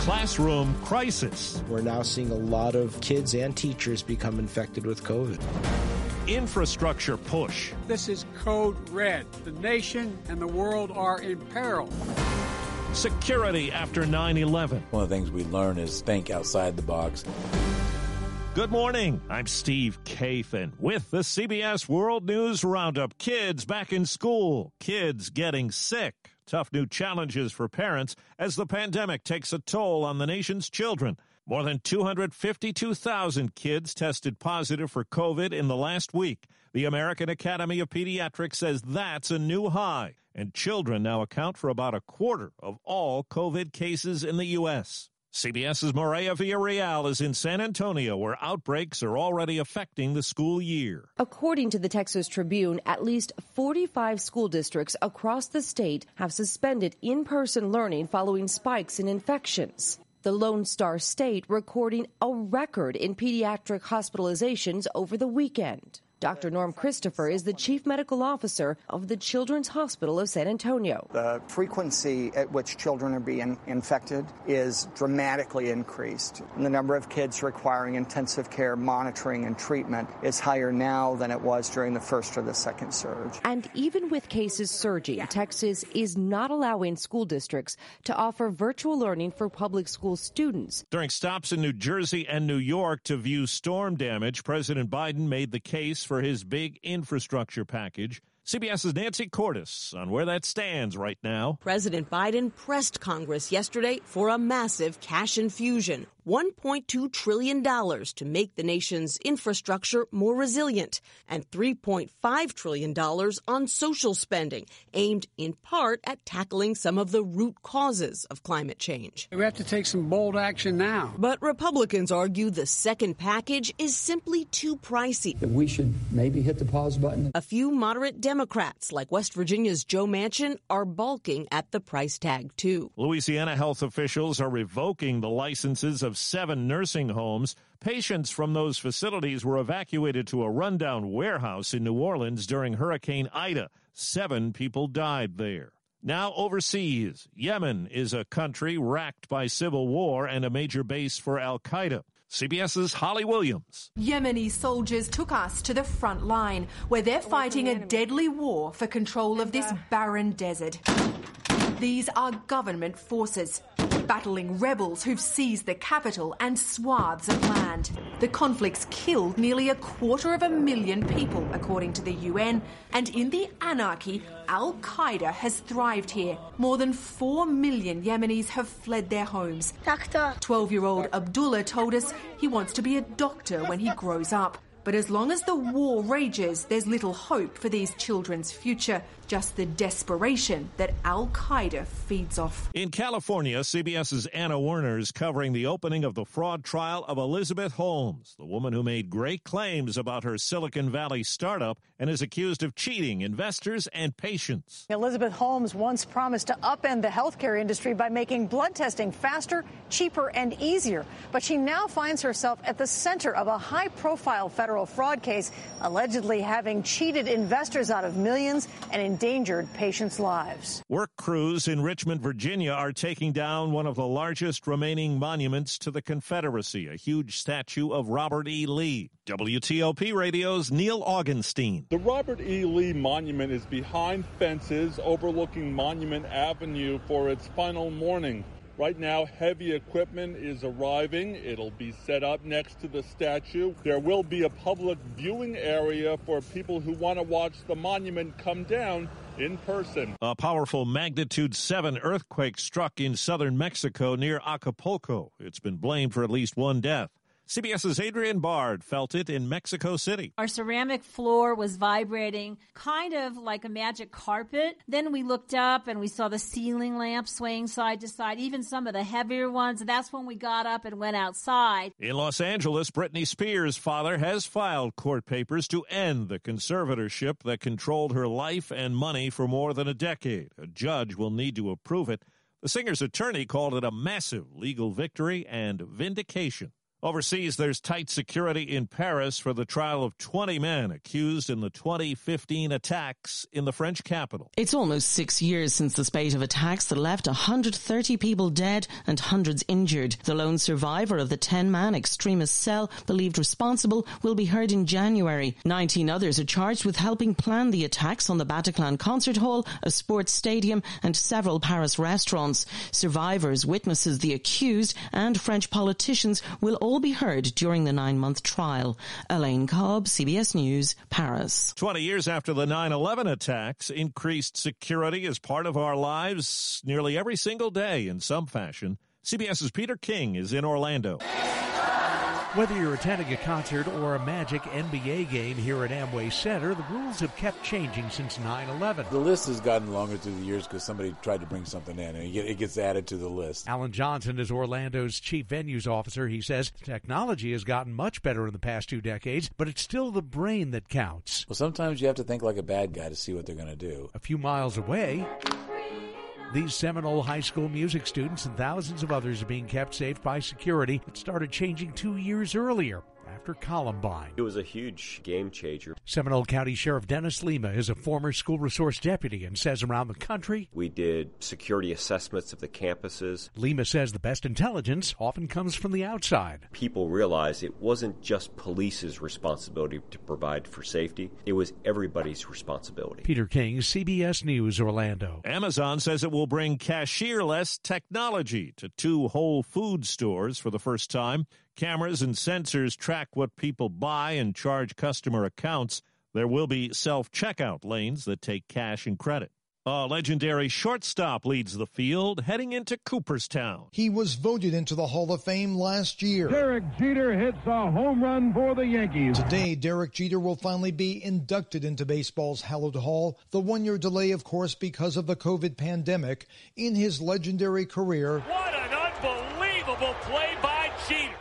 Classroom crisis. We're now seeing a lot of kids and teachers become infected with COVID. Infrastructure push. This is code red. The nation and the world are in peril. Security after 9 11. One of the things we learn is think outside the box. Good morning. I'm Steve Kathan with the CBS World News Roundup. Kids back in school, kids getting sick. Tough new challenges for parents as the pandemic takes a toll on the nation's children. More than 252,000 kids tested positive for COVID in the last week. The American Academy of Pediatrics says that's a new high, and children now account for about a quarter of all COVID cases in the U.S. CBS's Maria Villarreal is in San Antonio, where outbreaks are already affecting the school year. According to the Texas Tribune, at least 45 school districts across the state have suspended in person learning following spikes in infections. The Lone Star State recording a record in pediatric hospitalizations over the weekend. Dr. Norm Christopher is the chief medical officer of the Children's Hospital of San Antonio. The frequency at which children are being infected is dramatically increased. The number of kids requiring intensive care monitoring and treatment is higher now than it was during the first or the second surge. And even with cases surging, Texas is not allowing school districts to offer virtual learning for public school students. During stops in New Jersey and New York to view storm damage, President Biden made the case for his big infrastructure package. CBS's Nancy Cordes on where that stands right now. President Biden pressed Congress yesterday for a massive cash infusion. $1.2 trillion to make the nation's infrastructure more resilient, and $3.5 trillion on social spending, aimed in part at tackling some of the root causes of climate change. We have to take some bold action now. But Republicans argue the second package is simply too pricey. We should maybe hit the pause button. A few moderate Democrats, like West Virginia's Joe Manchin, are balking at the price tag, too. Louisiana health officials are revoking the licenses of seven nursing homes. Patients from those facilities were evacuated to a rundown warehouse in New Orleans during Hurricane Ida. Seven people died there. Now overseas, Yemen is a country racked by civil war and a major base for Al Qaeda. CBS's Holly Williams. Yemeni soldiers took us to the front line where they're fighting a deadly war for control of this barren desert. These are government forces battling rebels who've seized the capital and swaths of land. The conflict's killed nearly a quarter of a million people, according to the UN, and in the anarchy, Al Qaeda has thrived here. More than 4 million Yemenis have fled their homes. Doctor. 12 year old Abdullah told us he wants to be a doctor when he grows up. But as long as the war rages, there's little hope for these children's future, just the desperation that Al Qaeda feeds off. In California, CBS's Anna Werner is covering the opening of the fraud trial of Elizabeth Holmes, the woman who made great claims about her Silicon Valley startup and is accused of cheating investors and patients. Elizabeth Holmes once promised to upend the healthcare industry by making blood testing faster, cheaper, and easier. But she now finds herself at the center of a high profile federal fraud case, allegedly having cheated investors out of millions and endangered patients' lives. Work crews in Richmond, Virginia are taking down one of the largest remaining monuments to the Confederacy, a huge statue of Robert E. Lee. WTOP Radio's Neil Augenstein. The Robert E. Lee Monument is behind fences overlooking Monument Avenue for its final morning. Right now, heavy equipment is arriving. It'll be set up next to the statue. There will be a public viewing area for people who want to watch the monument come down in person. A powerful magnitude 7 earthquake struck in southern Mexico near Acapulco. It's been blamed for at least one death. CBS's Adrian Bard felt it in Mexico City. Our ceramic floor was vibrating, kind of like a magic carpet. Then we looked up and we saw the ceiling lamps swaying side to side, even some of the heavier ones. That's when we got up and went outside. In Los Angeles, Britney Spears' father has filed court papers to end the conservatorship that controlled her life and money for more than a decade. A judge will need to approve it. The singer's attorney called it a massive legal victory and vindication. Overseas, there's tight security in Paris for the trial of 20 men accused in the 2015 attacks in the French capital. It's almost six years since the spate of attacks that left 130 people dead and hundreds injured. The lone survivor of the 10-man extremist cell believed responsible will be heard in January. 19 others are charged with helping plan the attacks on the Bataclan concert hall, a sports stadium and several Paris restaurants. Survivors, witnesses, the accused and French politicians will all be heard during the nine month trial. Elaine Cobb, CBS News, Paris. 20 years after the 9 11 attacks, increased security is part of our lives nearly every single day in some fashion. CBS's Peter King is in Orlando. Whether you're attending a concert or a Magic NBA game here at Amway Center, the rules have kept changing since 9 11. The list has gotten longer through the years because somebody tried to bring something in and it gets added to the list. Alan Johnson is Orlando's chief venues officer. He says technology has gotten much better in the past two decades, but it's still the brain that counts. Well, sometimes you have to think like a bad guy to see what they're going to do. A few miles away, these Seminole High School music students and thousands of others are being kept safe by security. That started changing two years earlier after Columbine. It was a huge game changer. Seminole County Sheriff Dennis Lemma is a former school resource deputy and says around the country we did security assessments of the campuses. Lemma says the best intelligence often comes from the outside. People realized it wasn't just police's responsibility to provide for safety, it was everybody's responsibility. Peter King, CBS News, Orlando. Amazon says it will bring cashierless technology to two Whole Food stores for the first time. Cameras and sensors track what people buy and charge customer accounts. There will be self checkout lanes that take cash and credit. A legendary shortstop leads the field heading into Cooperstown. He was voted into the Hall of Fame last year. Derek Jeter hits a home run for the Yankees. Today, Derek Jeter will finally be inducted into baseball's hallowed hall. The one year delay, of course, because of the COVID pandemic. In his legendary career, what an unbelievable play by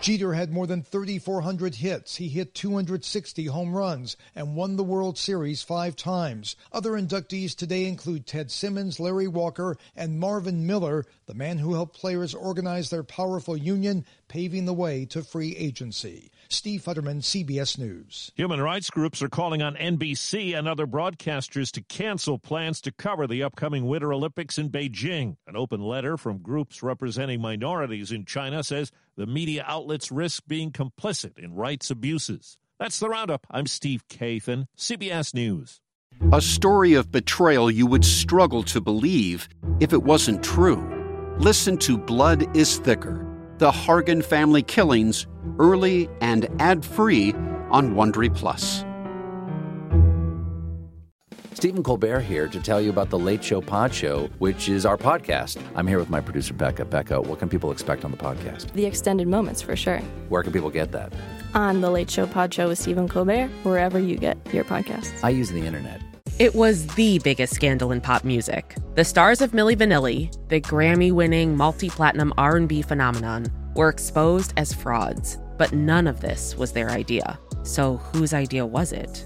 Jeter. Had more than 3,400 hits. He hit 260 home runs and won the World Series five times. Other inductees today include Ted Simmons, Larry Walker, and Marvin Miller, the man who helped players organize their powerful union, paving the way to free agency. Steve Futterman, CBS News. Human rights groups are calling on NBC and other broadcasters to cancel plans to cover the upcoming Winter Olympics in Beijing. An open letter from groups representing minorities in China says the media outlets risk being complicit in rights abuses. That's the roundup. I'm Steve Kathan, CBS News. A story of betrayal you would struggle to believe if it wasn't true. Listen to Blood is Thicker The Hargan Family Killings early and ad free on Wondery Plus. Stephen Colbert here to tell you about the Late Show Pod Show, which is our podcast. I'm here with my producer, Becca. Becca, what can people expect on the podcast? The extended moments for sure. Where can people get that? On the Late Show Pod Show with Stephen Colbert, wherever you get your podcasts. I use the internet. It was the biggest scandal in pop music. The stars of Milli Vanilli, the Grammy-winning multi-platinum R&B phenomenon, were exposed as frauds. But none of this was their idea. So whose idea was it?